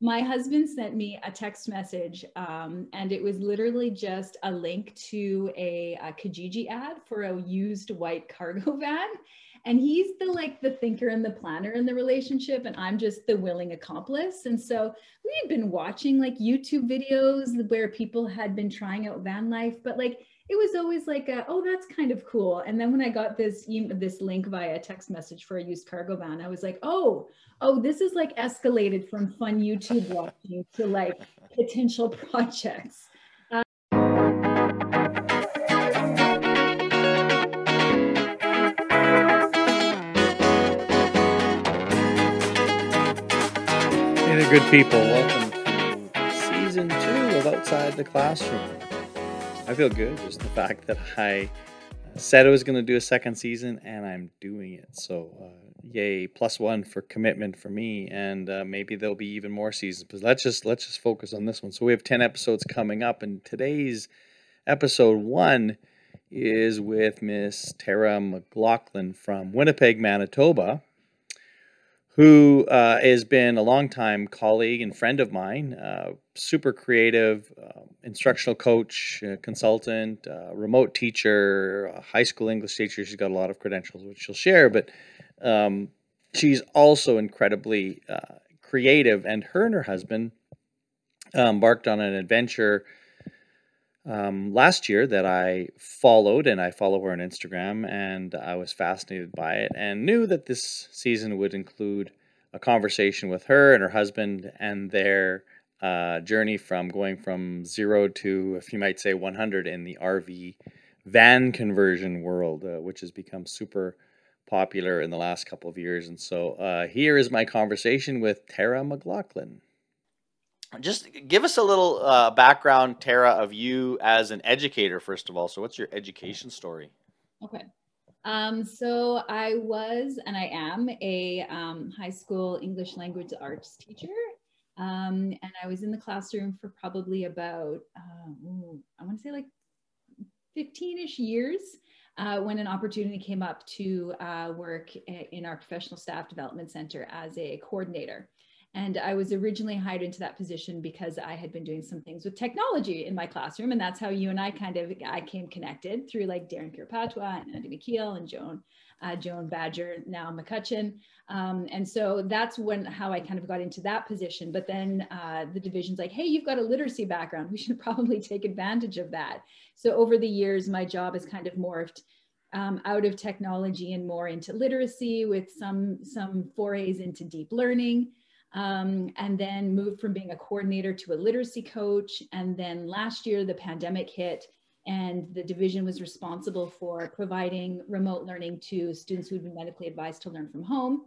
my husband sent me a text message um, and it was literally just a link to a, a kijiji ad for a used white cargo van. And he's the like the thinker and the planner in the relationship and i'm just the willing accomplice. And so we had been watching like youtube videos where people had been trying out van life but like it was always like, a, oh, that's kind of cool. And then when I got this this link via text message for a used cargo van, I was like, oh, oh, this is like escalated from fun YouTube watching to like potential projects. Good people. Welcome to season two of Outside the Classroom. I feel good just the fact that I said I was going to do a second season and I'm doing it. So, uh, yay, plus one for commitment for me, and uh, maybe there'll be even more seasons. But let's just let's just focus on this one. So we have ten episodes coming up, and today's episode one is with Miss Tara McLaughlin from Winnipeg, Manitoba who uh, has been a longtime colleague and friend of mine, uh, super creative, uh, instructional coach, uh, consultant, uh, remote teacher, high school English teacher. She's got a lot of credentials, which she'll share, but um, she's also incredibly uh, creative. And her and her husband embarked on an adventure um, last year that I followed, and I follow her on Instagram, and I was fascinated by it and knew that this season would include a conversation with her and her husband and their uh, journey from going from zero to, if you might say, 100 in the RV van conversion world, uh, which has become super popular in the last couple of years. And so uh, here is my conversation with Tara McLaughlin just give us a little uh, background, Tara, of you as an educator, first of all. So, what's your education story? Okay. Um, so, I was and I am a um, high school English language arts teacher. Um, and I was in the classroom for probably about, uh, ooh, I want to say like 15 ish years. Uh, when an opportunity came up to uh, work in our professional staff development center as a coordinator. And I was originally hired into that position because I had been doing some things with technology in my classroom. And that's how you and I kind of I came connected through like Darren Kuropatwa and Andy McKiel and Joan, uh, Joan Badger, now McCutcheon. Um, and so that's when how I kind of got into that position. But then uh, the division's like, hey, you've got a literacy background. We should probably take advantage of that. So over the years, my job has kind of morphed um, out of technology and more into literacy with some some forays into deep learning um, and then moved from being a coordinator to a literacy coach. And then last year, the pandemic hit, and the division was responsible for providing remote learning to students who'd been medically advised to learn from home.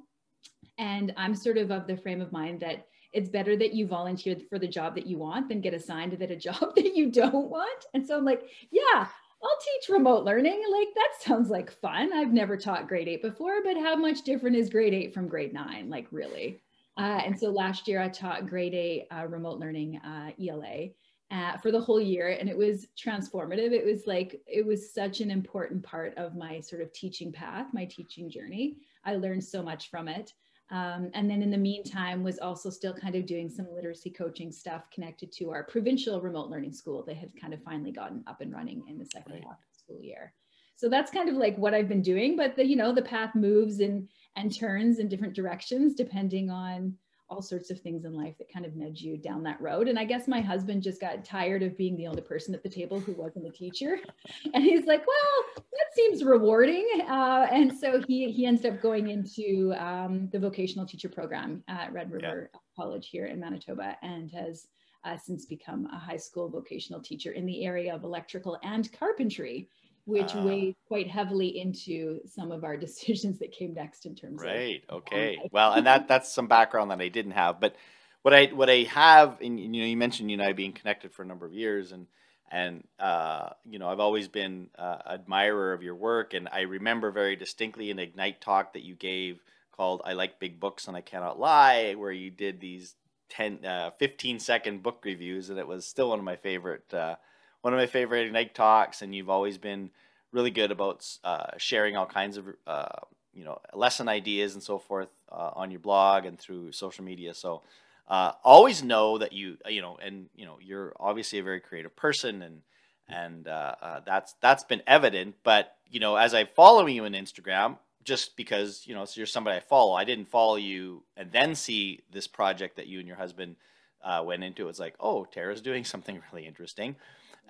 And I'm sort of of the frame of mind that it's better that you volunteer for the job that you want than get assigned that a job that you don't want. And so I'm like, yeah, I'll teach remote learning. Like that sounds like fun. I've never taught grade eight before, but how much different is grade eight from grade nine? Like really? Uh, and so last year I taught grade eight uh, remote learning uh, ELA uh, for the whole year, and it was transformative. It was like, it was such an important part of my sort of teaching path, my teaching journey. I learned so much from it. Um, and then in the meantime was also still kind of doing some literacy coaching stuff connected to our provincial remote learning school that had kind of finally gotten up and running in the second right. half of the school year. So that's kind of like what I've been doing, but the, you know, the path moves and and turns in different directions depending on all sorts of things in life that kind of nudge you down that road. And I guess my husband just got tired of being the only person at the table who wasn't a teacher. And he's like, well, that seems rewarding. Uh, and so he, he ended up going into um, the vocational teacher program at Red River yeah. College here in Manitoba and has uh, since become a high school vocational teacher in the area of electrical and carpentry which uh, weighed quite heavily into some of our decisions that came next in terms right, of right okay. well and that that's some background that i didn't have but what i what i have and you know you mentioned you and i being connected for a number of years and and uh, you know i've always been uh, admirer of your work and i remember very distinctly an ignite talk that you gave called i like big books and i cannot lie where you did these 10 uh, 15 second book reviews and it was still one of my favorite uh, one of my favorite Ignite talks, and you've always been really good about uh, sharing all kinds of uh, you know lesson ideas and so forth uh, on your blog and through social media. So uh, always know that you you know and you know you're obviously a very creative person and and uh, uh, that's that's been evident. But you know, as I follow you on Instagram, just because you know so you're somebody I follow, I didn't follow you and then see this project that you and your husband uh, went into. It's like, oh, Tara's doing something really interesting.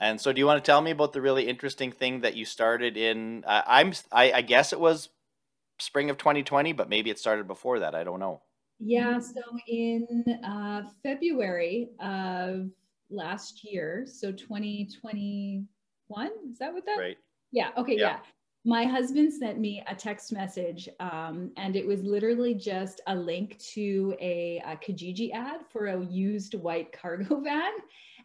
And so, do you want to tell me about the really interesting thing that you started in? Uh, I'm I, I guess it was spring of 2020, but maybe it started before that. I don't know. Yeah, so in uh, February of last year, so 2021, is that what that? Right. Yeah, okay, yeah. yeah. My husband sent me a text message, um, and it was literally just a link to a, a Kijiji ad for a used white cargo van.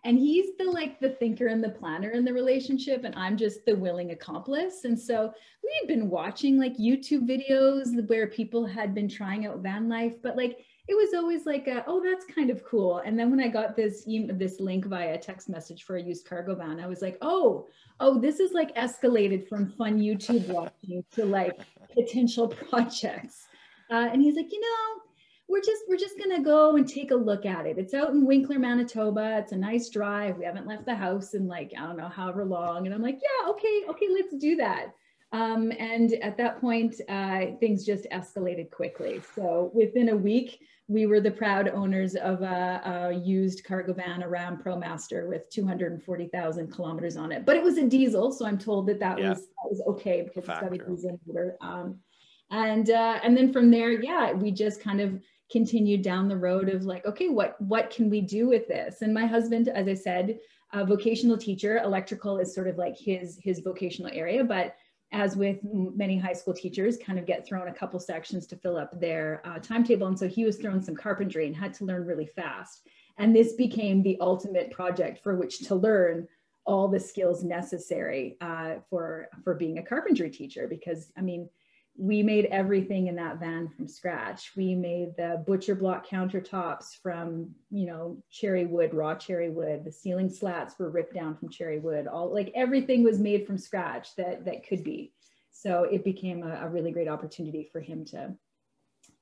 And he's the like the thinker and the planner in the relationship and i'm just the willing accomplice. And so we had been watching like youtube videos where people had been trying out van life but like it was always like a, oh that's kind of cool and then when i got this this link via text message for a used cargo van i was like oh oh this is like escalated from fun youtube watching to like potential projects uh, and he's like you know we're just we're just gonna go and take a look at it. It's out in Winkler, Manitoba. It's a nice drive. We haven't left the house in like I don't know however long. And I'm like, yeah, okay, okay, let's do that. Um, and at that point, uh, things just escalated quickly. So within a week, we were the proud owners of a, a used cargo van, a Ram ProMaster with 240,000 kilometers on it. But it was a diesel, so I'm told that that, yeah. was, that was okay because Factor. it's got a diesel motor. Um, and uh, and then from there, yeah, we just kind of continued down the road of like, okay, what what can we do with this? And my husband, as I said, a vocational teacher, electrical is sort of like his his vocational area, but as with many high school teachers, kind of get thrown a couple sections to fill up their uh, timetable. And so he was thrown some carpentry and had to learn really fast. And this became the ultimate project for which to learn all the skills necessary uh, for for being a carpentry teacher. Because I mean, we made everything in that van from scratch. We made the butcher block countertops from, you know, cherry wood, raw cherry wood. The ceiling slats were ripped down from cherry wood. All like everything was made from scratch that that could be. So it became a, a really great opportunity for him to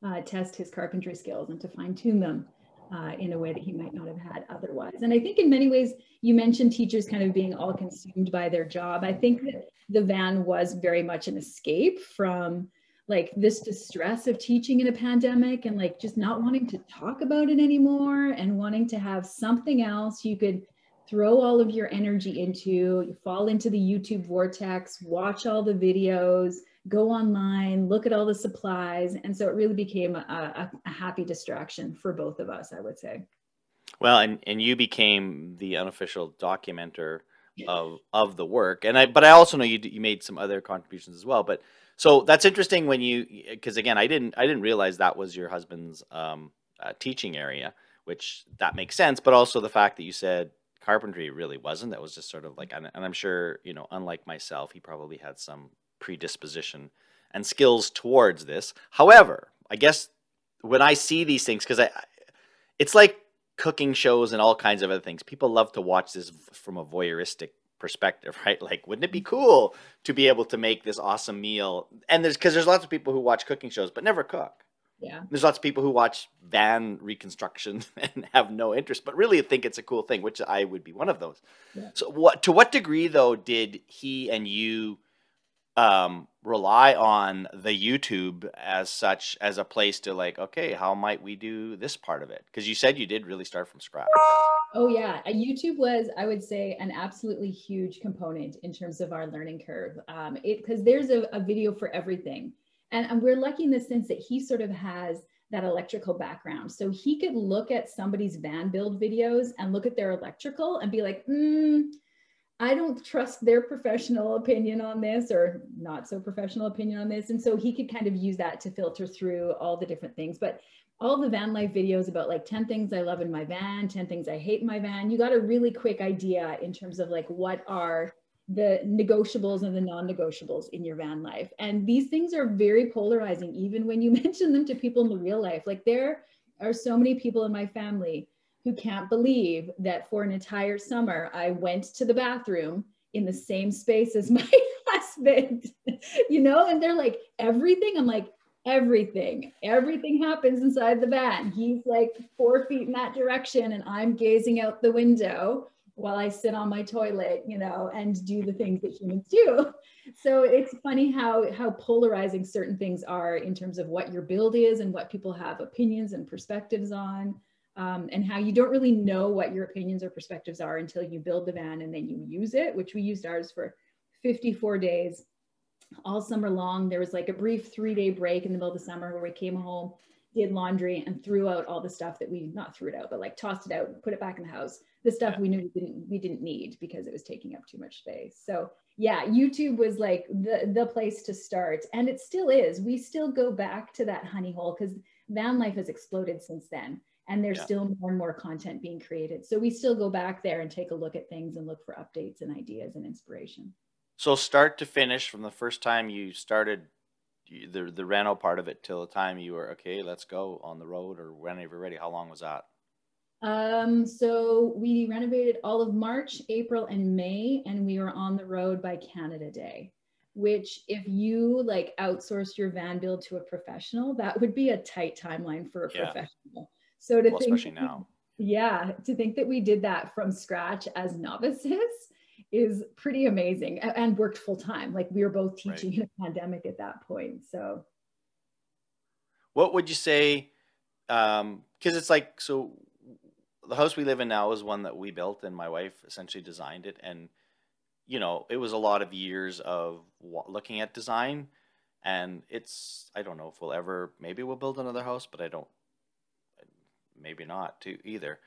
uh, test his carpentry skills and to fine tune them uh, in a way that he might not have had otherwise. And I think in many ways, you mentioned teachers kind of being all consumed by their job. I think that the van was very much an escape from like this distress of teaching in a pandemic and like just not wanting to talk about it anymore and wanting to have something else you could throw all of your energy into you fall into the youtube vortex watch all the videos go online, look at all the supplies. And so it really became a, a, a happy distraction for both of us, I would say. Well, and, and you became the unofficial documenter of of the work, and I but I also know you you made some other contributions as well. But so that's interesting when you because again I didn't I didn't realize that was your husband's um, uh, teaching area, which that makes sense. But also the fact that you said carpentry really wasn't that was just sort of like and, and I'm sure you know unlike myself he probably had some predisposition and skills towards this. However, I guess when I see these things, because I, it's like cooking shows and all kinds of other things. People love to watch this from a voyeuristic perspective, right? Like, wouldn't it be cool to be able to make this awesome meal? And there's because there's lots of people who watch cooking shows but never cook. Yeah. There's lots of people who watch van reconstruction and have no interest, but really think it's a cool thing, which I would be one of those. Yeah. So, what to what degree though did he and you um, rely on the YouTube as such as a place to like, okay, how might we do this part of it? Because you said you did really start from scratch. Oh yeah, YouTube was, I would say, an absolutely huge component in terms of our learning curve. Um, it because there's a, a, video for everything, and, and we're lucky in the sense that he sort of has that electrical background, so he could look at somebody's van build videos and look at their electrical and be like, hmm I don't trust their professional opinion on this or not so professional opinion on this. And so he could kind of use that to filter through all the different things. But all the van life videos about like 10 things I love in my van, 10 things I hate in my van, you got a really quick idea in terms of like what are the negotiables and the non-negotiables in your van life. And these things are very polarizing, even when you mention them to people in the real life. Like there are so many people in my family who can't believe that for an entire summer I went to the bathroom in the same space as my husband, you know, and they're like, everything. I'm like, everything. Everything happens inside the van. He's like four feet in that direction, and I'm gazing out the window while I sit on my toilet, you know, and do the things that humans do. So it's funny how how polarizing certain things are in terms of what your build is and what people have opinions and perspectives on. Um, and how you don't really know what your opinions or perspectives are until you build the van and then you use it, which we used ours for 54 days all summer long. There was like a brief three day break in the middle of the summer where we came home, did laundry, and threw out all the stuff that we not threw it out, but like tossed it out, put it back in the house. The stuff yeah. we knew we didn't we didn't need because it was taking up too much space. So yeah, YouTube was like the the place to start, and it still is. We still go back to that honey hole because van life has exploded since then and there's yeah. still more and more content being created. So we still go back there and take a look at things and look for updates and ideas and inspiration. So start to finish, from the first time you started the the rental part of it till the time you were okay, let's go on the road or whenever ready. How long was that? Um, so we renovated all of March, April, and May, and we were on the road by Canada Day. Which, if you like outsource your van build to a professional, that would be a tight timeline for a yeah. professional. So to well, think, especially now, yeah, to think that we did that from scratch as novices is pretty amazing and worked full time. Like we were both teaching right. in a pandemic at that point. So, what would you say? Because um, it's like, so the house we live in now is one that we built and my wife essentially designed it. And, you know, it was a lot of years of looking at design. And it's, I don't know if we'll ever, maybe we'll build another house, but I don't, maybe not too either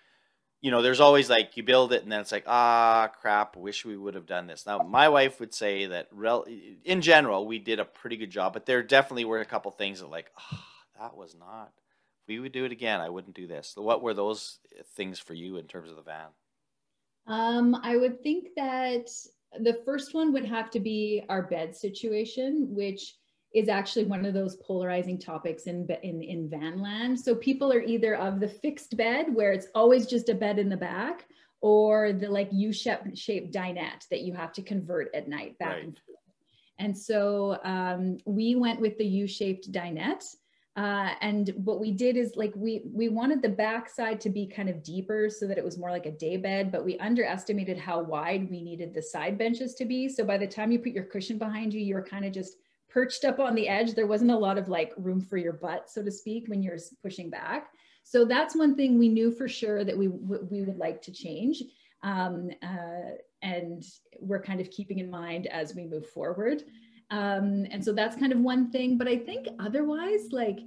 you know, there's always like you build it and then it's like, ah, crap, wish we would have done this. Now, my wife would say that rel- in general, we did a pretty good job, but there definitely were a couple things that like, oh, that was not. We would do it again, I wouldn't do this. What were those things for you in terms of the van? Um, I would think that the first one would have to be our bed situation, which is actually one of those polarizing topics in, in, in van land. So people are either of the fixed bed where it's always just a bed in the back or the like U-shaped dinette that you have to convert at night back right. and forth. And so um, we went with the U-shaped dinette. Uh, and what we did is like we we wanted the back side to be kind of deeper so that it was more like a day bed, but we underestimated how wide we needed the side benches to be. So by the time you put your cushion behind you, you're kind of just perched up on the edge. There wasn't a lot of like room for your butt, so to speak, when you're pushing back. So that's one thing we knew for sure that we we would like to change, um, uh, and we're kind of keeping in mind as we move forward. Um, and so that's kind of one thing. But I think otherwise, like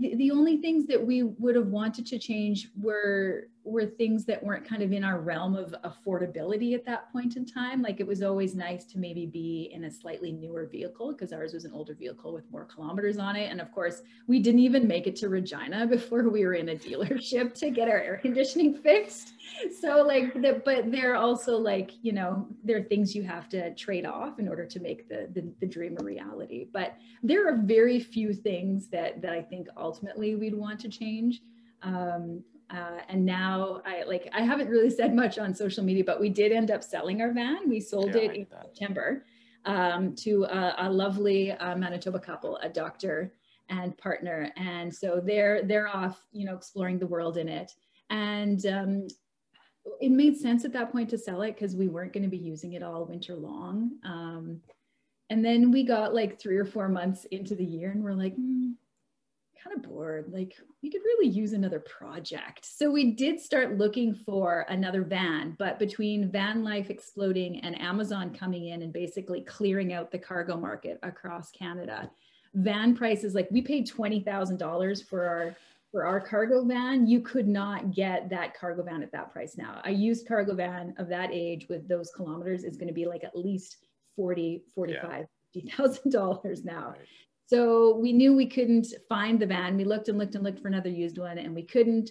the, the only things that we would have wanted to change were were things that weren't kind of in our realm of affordability at that point in time. Like it was always nice to maybe be in a slightly newer vehicle because ours was an older vehicle with more kilometers on it. And of course, we didn't even make it to Regina before we were in a dealership to get our air conditioning fixed. So like the, but they're also like, you know, there are things you have to trade off in order to make the, the, the dream a reality. But there are very few things that, that I think ultimately we'd want to change. Um, uh, and now I like I haven't really said much on social media, but we did end up selling our van. We sold yeah, it in that. September um, to a, a lovely uh, Manitoba couple, a doctor and partner, and so they're they're off, you know, exploring the world in it. And um, it made sense at that point to sell it because we weren't going to be using it all winter long. Um, and then we got like three or four months into the year, and we're like. Mm, kind of bored. Like we could really use another project. So we did start looking for another van, but between van life exploding and Amazon coming in and basically clearing out the cargo market across Canada, van prices like we paid $20,000 for our for our cargo van, you could not get that cargo van at that price now. A used cargo van of that age with those kilometers is going to be like at least 40, 45, yeah. $50,000 now. Right. So we knew we couldn't find the van. We looked and looked and looked for another used one and we couldn't.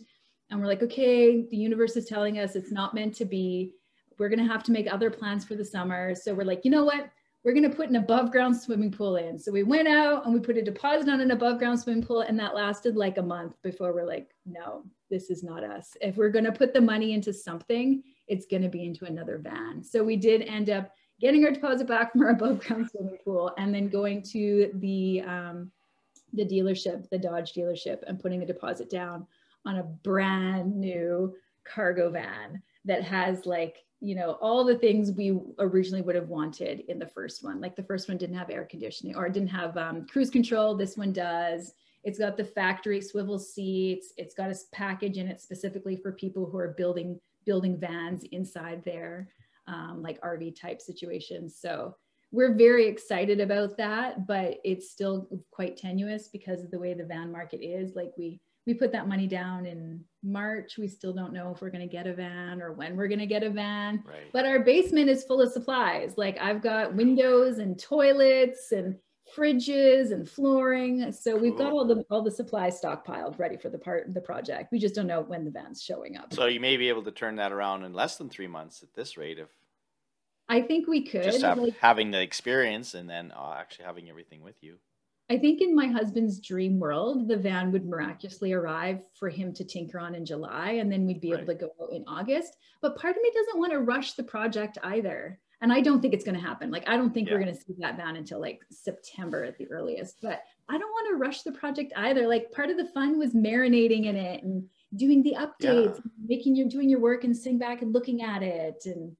And we're like, okay, the universe is telling us it's not meant to be. We're going to have to make other plans for the summer. So we're like, you know what? We're going to put an above ground swimming pool in. So we went out and we put a deposit on an above ground swimming pool. And that lasted like a month before we're like, no, this is not us. If we're going to put the money into something, it's going to be into another van. So we did end up getting our deposit back from our above ground swimming pool and then going to the um, the dealership, the Dodge dealership, and putting a deposit down on a brand new cargo van that has like you know all the things we originally would have wanted in the first one. Like the first one didn't have air conditioning or didn't have um, cruise control. This one does. It's got the factory swivel seats. It's got a package in it specifically for people who are building building vans inside there um, like rv type situations so we're very excited about that but it's still quite tenuous because of the way the van market is like we we put that money down in March. We still don't know if we're going to get a van or when we're going to get a van. Right. But our basement is full of supplies. Like I've got windows and toilets and fridges and flooring. So we've got all the all the supplies stockpiled, ready for the part the project. We just don't know when the van's showing up. So you may be able to turn that around in less than three months at this rate if I think we could. just have, like, having the experience and then uh, actually having everything with you. I think in my husband's dream world, the van would miraculously arrive for him to tinker on in July, and then we'd be able to go in August. But part of me doesn't want to rush the project either. And I don't think it's going to happen. Like, I don't think we're going to see that van until like September at the earliest. But I don't want to rush the project either. Like, part of the fun was marinating in it and doing the updates, making your doing your work and sitting back and looking at it. And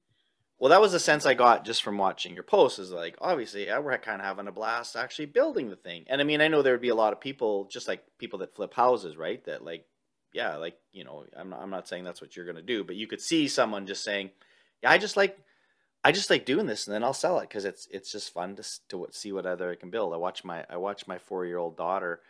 Well, that was the sense I got just from watching your posts. Is like obviously yeah, we're kind of having a blast actually building the thing. And I mean, I know there would be a lot of people, just like people that flip houses, right? That like, yeah, like you know, I'm not, I'm not saying that's what you're gonna do, but you could see someone just saying, yeah, I just like, I just like doing this, and then I'll sell it because it's it's just fun to to see what other I can build. I watch my I watch my four year old daughter,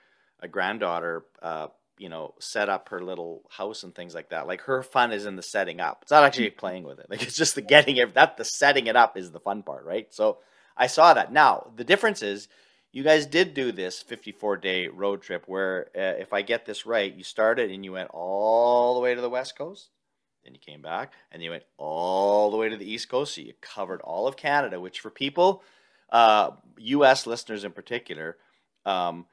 a granddaughter, uh, you know, set up her little house and things like that. Like her fun is in the setting up. It's not actually playing with it. Like it's just the getting it. That the setting it up is the fun part, right? So I saw that. Now the difference is, you guys did do this 54 day road trip where, uh, if I get this right, you started and you went all the way to the west coast. Then you came back and you went all the way to the east coast. So you covered all of Canada, which for people, uh, U.S. listeners in particular, um,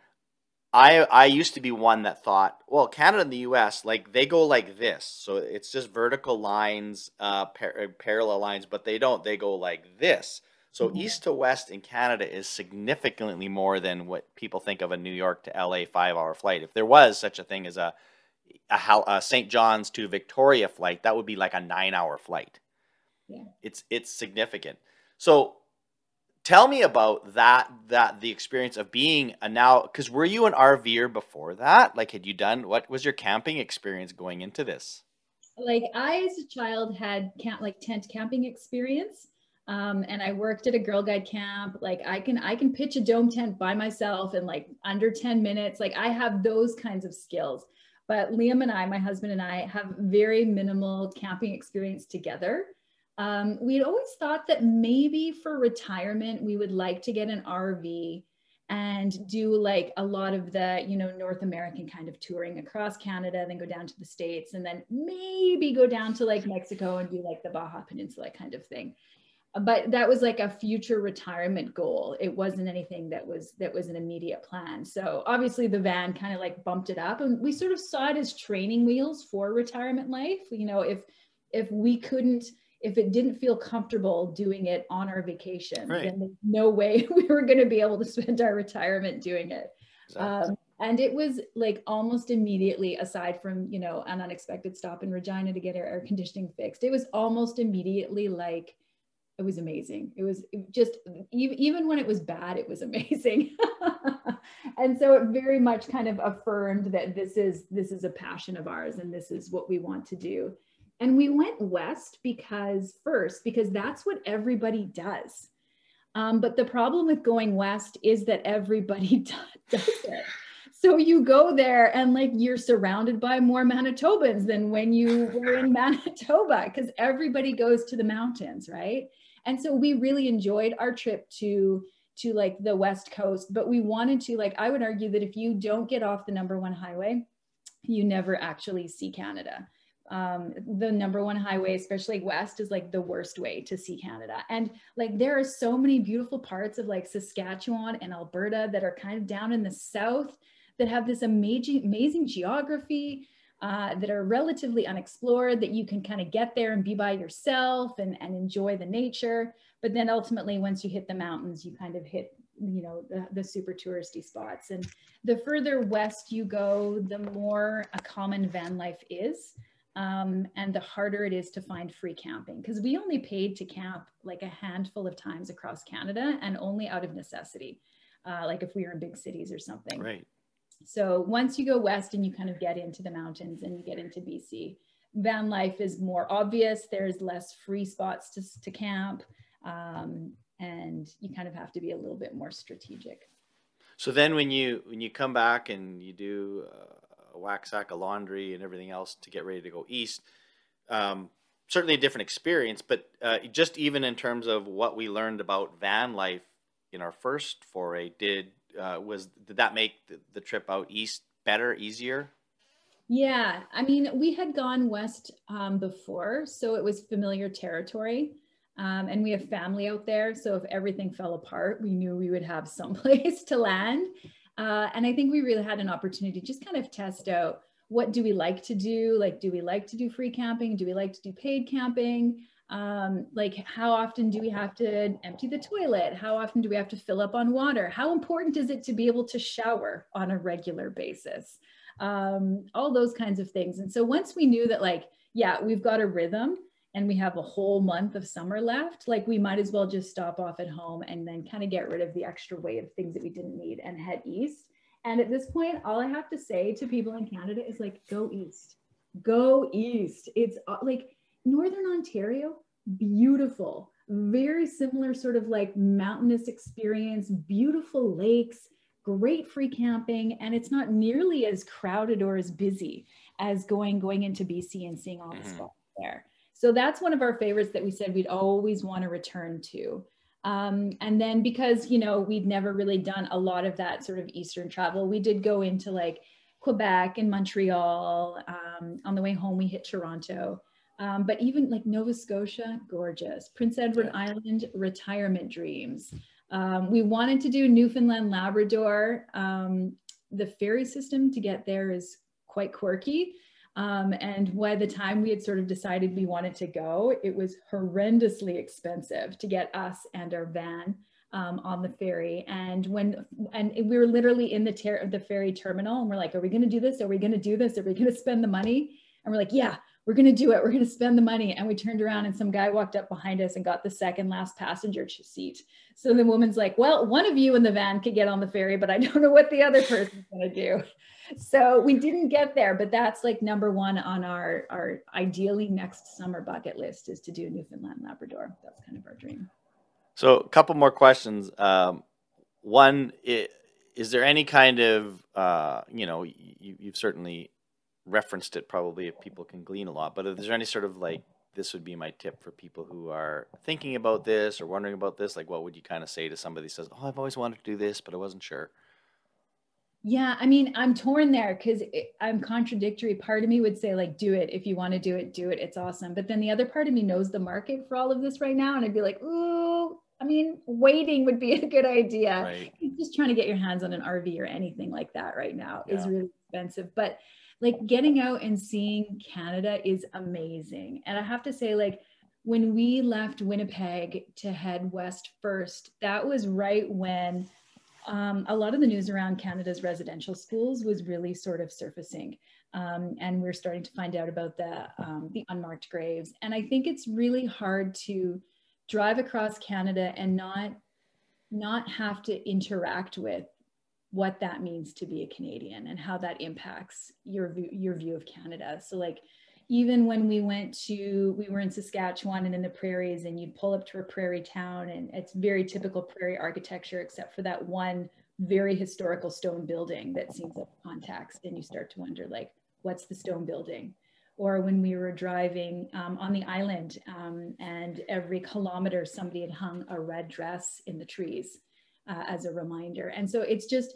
I I used to be one that thought, well, Canada and the U.S. like they go like this, so it's just vertical lines, uh, par- uh, parallel lines, but they don't. They go like this. So Mhm. east to west in Canada is significantly more than what people think of a New York to L.A. five-hour flight. If there was such a thing as a a, a St. John's to Victoria flight, that would be like a nine-hour flight. Yeah. It's it's significant. So tell me about that that the experience of being a now because were you an RVer before that? Like had you done what was your camping experience going into this? like I, as a child, had camp like tent camping experience, um, and I worked at a Girl Guide camp. Like I can I can pitch a dome tent by myself in like under ten minutes. Like I have those kinds of skills. But Liam and I, my husband and I, have very minimal camping experience together. Um, we'd always thought that maybe for retirement we would like to get an RV and do like a lot of the you know north american kind of touring across canada then go down to the states and then maybe go down to like mexico and do like the baja peninsula kind of thing but that was like a future retirement goal it wasn't anything that was that was an immediate plan so obviously the van kind of like bumped it up and we sort of saw it as training wheels for retirement life you know if if we couldn't if it didn't feel comfortable doing it on our vacation, Right. then there's no way we were going to be able to spend our retirement doing it. Exactly. Um, and it was like almost immediately, aside from, you know, an unexpected stop in Regina to get our air conditioning fixed, it was almost immediately like, it was amazing. It was just, even, when it was bad, it was amazing. and so it very much kind of affirmed that this is, this is a passion of ours and this is what we want to do. And we went west because first, because that's what everybody does. Um, but the problem with going west is that everybody does it. So you go there and like you're surrounded by more Manitobans than when you were in Manitoba because everybody goes to the mountains, right? And so we really enjoyed our trip to to like the west coast, but we wanted to like I would argue that if you don't get off the number one highway, you never actually see Canada um, the number one highway, especially west, is like the worst way to see Canada. And like there are so many beautiful parts of like Saskatchewan and Alberta that are kind of down in the south that have this amazing, amazing geography. Uh, that are relatively unexplored that you can kind of get there and be by yourself and, and enjoy the nature. But then ultimately once you hit the mountains you kind of hit you know the, the super touristy spots. And the further west you go the more a common van life is um, and the harder it is to find free camping. Because we only paid to camp like a handful of times across canada and only out of necessity uh, like if we were in big cities or something. Right. So once you go west and you kind of get into the mountains and you get into bc van life is more obvious there's less free spots to, to camp um, and you kind of have to be a little bit more strategic. So then when you when you come back and you do uh, a whack sack of laundry and everything else to get ready to go east, um, certainly a different experience. But uh, just even in terms of what we learned about van life in our first foray, did uh, was did that make the, the trip out east better, easier? Yeah, I mean, we had gone west um, before, so it was familiar territory. Um, and we have family out there. So if everything fell apart, we knew we would have someplace to land. Uh, and I think we really had an opportunity to just kind of test out what do we like to do? Like, do we like to do free camping? Do we like to do paid camping? Um, like, how often do we have to empty the toilet? How often do we have to fill up on water? How important is it to be able to shower on a regular basis? Um, all those kinds of things. And so once we knew that, like, yeah, we've got a rhythm and we have a whole month of summer left, like we might as well just stop off at home and then kind of get rid of the extra weight of things that we didn't need and head east. And at this point, all I have to say to people in Canada is like, go east, go east. It's uh, like Northern Ontario, beautiful, very similar sort of like mountainous experience, beautiful lakes, great free camping, and it's not nearly as crowded or as busy as going going into BC and seeing all the Mhm. spots there. So that's one of our favorites that we said we'd always want to return to. Um, and then because, you know, we'd never really done a lot of that sort of Eastern travel, we did go into like Quebec and Montreal. Um, on the way home, we hit Toronto. Um, but even like Nova Scotia, gorgeous. Prince Edward Yeah. Island, retirement dreams. Um, we wanted to do Newfoundland, Labrador. Um, the ferry system to get there is quite quirky. Um, and by the time we had sort of decided we wanted to go, it was horrendously expensive to get us and our van um, on the ferry. And when and we were literally in the ter- the ferry terminal, and we're like, "Are we going to do this? Are we going to do this? Are we going to spend the money?" And we're like, "Yeah, we're going to do it. We're going to spend the money." And we turned around, and some guy walked up behind us and got the second last passenger seat. So the woman's like, "Well, one of you in the van could get on the ferry, but I don't know what the other person's going to do." so we didn't get there but that's like number one on our our ideally next summer bucket list is to do newfoundland labrador that's kind of our dream So a couple more questions. Um, one, i- is there any kind of, uh, you know, you, you've certainly referenced it probably if people can glean a lot, but is there any sort of like, this would be my tip for people who are thinking about this or wondering about this? Like, what would you kind of say to somebody who says, oh, I've always wanted to do this, but I wasn't sure? yeah i mean i'm torn there because i'm contradictory part of me would say like do it if you want to do it do it it's awesome but then the other part of me knows the market for all of this right now and i'd be like ooh i mean waiting would be a good idea Right. just trying to get your hands on an RV or anything like that right now is really expensive. But like getting out and seeing Canada is amazing. And I have to say, like, when we left Winnipeg to head west first, that was right when um, a lot of the news around Canada's residential schools was really sort of surfacing. Um, and we're starting to find out about the, um, the unmarked graves. And I think it's really hard to drive across Canada and not not have to interact with what that means to be a Canadian and how that impacts your view, your view of Canada. So like even when we went to we were in Saskatchewan and in the prairies and you'd pull up to a prairie town and it's very typical prairie architecture except for that one very historical stone building that seems of context and you start to wonder like what's the stone building or when we were driving um, on the island um, and every kilometer somebody had hung a red dress in the trees uh, as a reminder and so it's just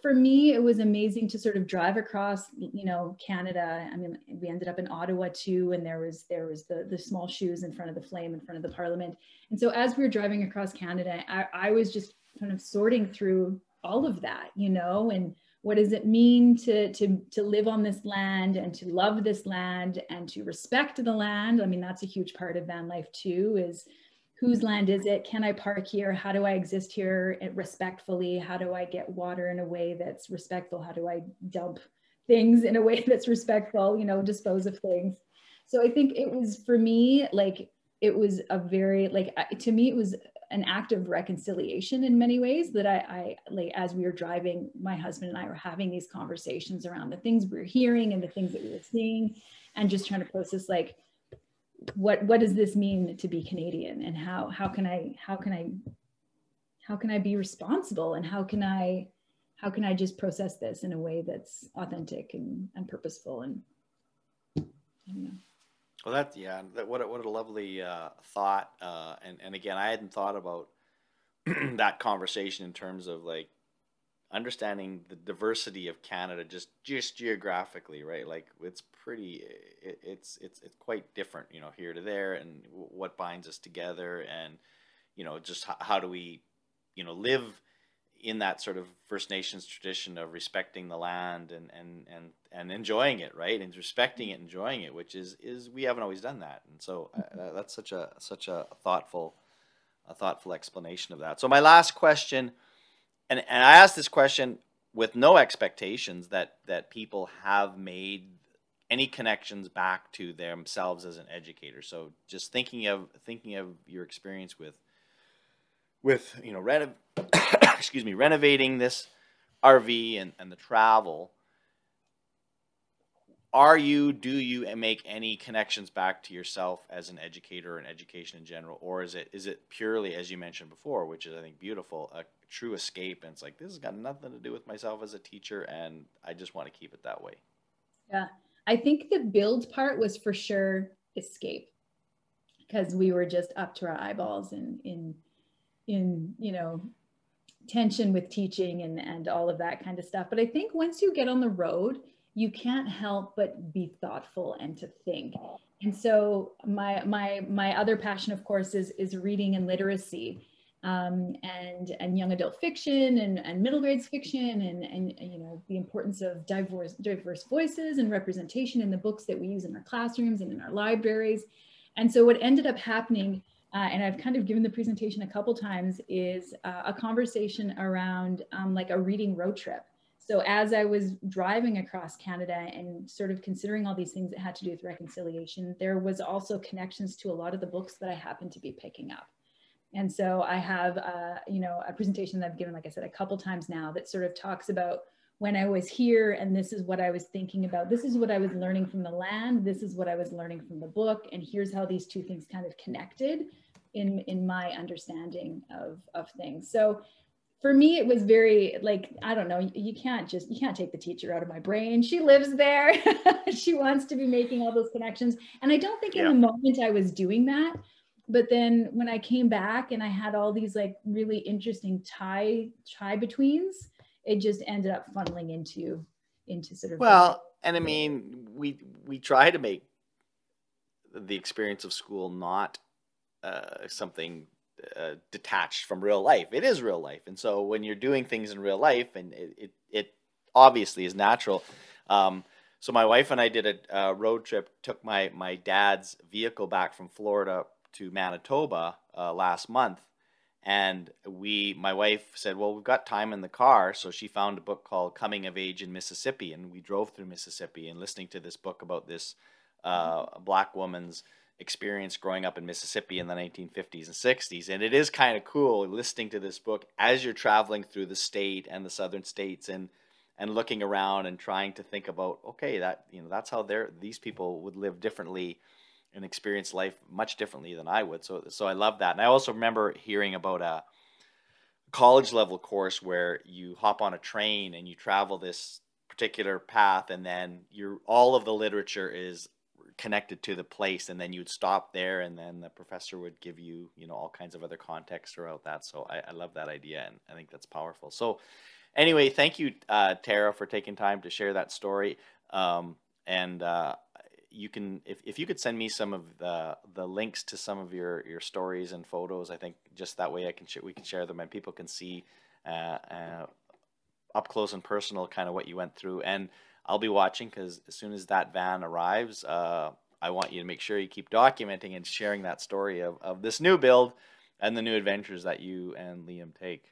for me it was amazing to sort of drive across you know canada i mean we ended up in ottawa too and there was there was the the small shoes in front of the flame in front of the parliament and so as we were driving across canada i, I was just kind of sorting through all of that you know and what does it mean to, to, to live on this land and to love this land and to respect the land? I mean, that's a huge part of van life too, is whose land is it? Can I park here? How do I exist here eh, respectfully? How do I get water in a way that's respectful? How do I dump things in a way that's respectful, you know, dispose of things. So I think it was for me, like, it was a very, like, to me, it was an act of reconciliation in many ways that I, I like, as we were driving, my husband and I were having these conversations around the things we were hearing and the things that we were seeing and just trying to process, like, what, what does this mean to be Canadian and how, how can I, how can I, how can I be responsible and how can I, how can I just process this in a way that's authentic and, and purposeful and. Well, that yeah, that, what a, what a lovely uh, thought. Uh, and and again, I hadn't thought about that conversation in terms of like understanding the diversity of Canada just just geographically, right? Like it's pretty, it, it's it's it's quite different, you know, here to there, and what binds us together, and you know, just how, how do we, you know, live in that sort of First Nations tradition of respecting the land and and and and enjoying it, right? And respecting it, enjoying it, which is is we haven't always done that, and so uh, that's such a such a thoughtful a thoughtful explanation of that. So my last question, and and I asked this question with no expectations that that people have made any connections back to themselves as an educator. So just thinking of thinking of your experience with with you know renov excuse me renovating this RV and, and the travel are you do you make any connections back to yourself as an educator and education in general? Or is it is it purely as you mentioned before which is i think beautiful a true escape? And it's like this has got nothing to do with myself as a teacher and i just want to keep it that way. Yeah i think the build part was for sure escape because we were just up to our eyeballs in in in you know tension with teaching and and all of that kind of stuff. But i think once you get on the road you can't help but be thoughtful and to think. And so my my my other passion of course is is reading and literacy um, and and young adult fiction and, and middle grades fiction and and you know the importance of diverse diverse voices and representation in the books that we use in our classrooms and in our libraries and so what ended up happening uh, and I've kind of given the presentation a couple times, is uh, a conversation around um, like a reading road trip. So as I was driving across Canada and sort of considering all these things that had to do with reconciliation, there was also connections to a lot of the books that I happened to be picking up. And so I have, uh, you know, a presentation that I've given, like I said, a couple times now that sort of talks about when I was here and this is what I was thinking about. This is what I was learning from the land. This is what I was learning from the book. And here's how these two things kind of connected in in my understanding of of things so for me it was very like i don't know you can't just you can't take the teacher out of my brain she lives there she wants to be making all those connections and i don't think yeah. in the moment i was doing that but then when i came back and i had all these like really interesting tie tie betweens it just ended up funneling into into sort of well and i mean we we try to make the experience of school not uh, something uh, detached from real life. It is real life, and so when you're doing things in real life, and it it, it obviously is natural. Um, so my wife and I did a, a, road trip. Took my my dad's vehicle back from Florida to Manitoba uh, last month, and we my wife said, "Well, we've got time in the car," so she found a book called "Coming of Age in Mississippi," and we drove through Mississippi and listening to this book about this uh, black woman's experience growing up in Mississippi in the 1950s and 60s. And it is kind of cool listening to this book as you're traveling through the state and the southern states and and looking around and trying to think about okay that you know that's how they're these people would live differently and experience life much differently than I would. So so I love that. And I also remember hearing about a college level course where you hop on a train and you travel this particular path and then you're all of the literature is connected to the place and then you'd stop there and then the professor would give you you know all kinds of other context throughout that so i, I love that idea and i think that's powerful so anyway thank you uh, tara for taking time to share that story um, and uh, you can if, if you could send me some of the the links to some of your your stories and photos i think just that way i can we can share them and people can see uh, uh up close and personal kind of what you went through and I'll be watching because as soon as that van arrives, uh, I want you to make sure you keep documenting and sharing that story of, of this new build and the new adventures that you and Liam take.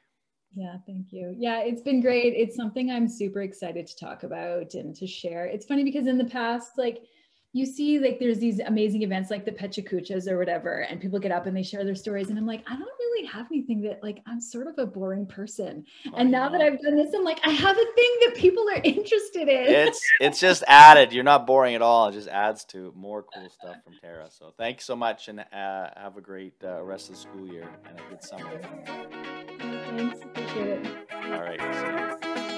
Yeah, thank you. Yeah, it's been great. It's something I'm super excited to talk about and to share. It's funny because in the past, like you see like there's these amazing events like the Pechakuchas or whatever, and people get up and they share their stories. And I'm like, I don't really have anything that like I'm sort of a boring person. and now that I've done this, I'm like, I have a thing that people are interested in. It's it's just added. You're not boring at all. It just adds to more cool stuff from Tara. So thanks so much and uh, have a great uh, rest of the school year and a good summer. Thanks. Appreciate it. All right.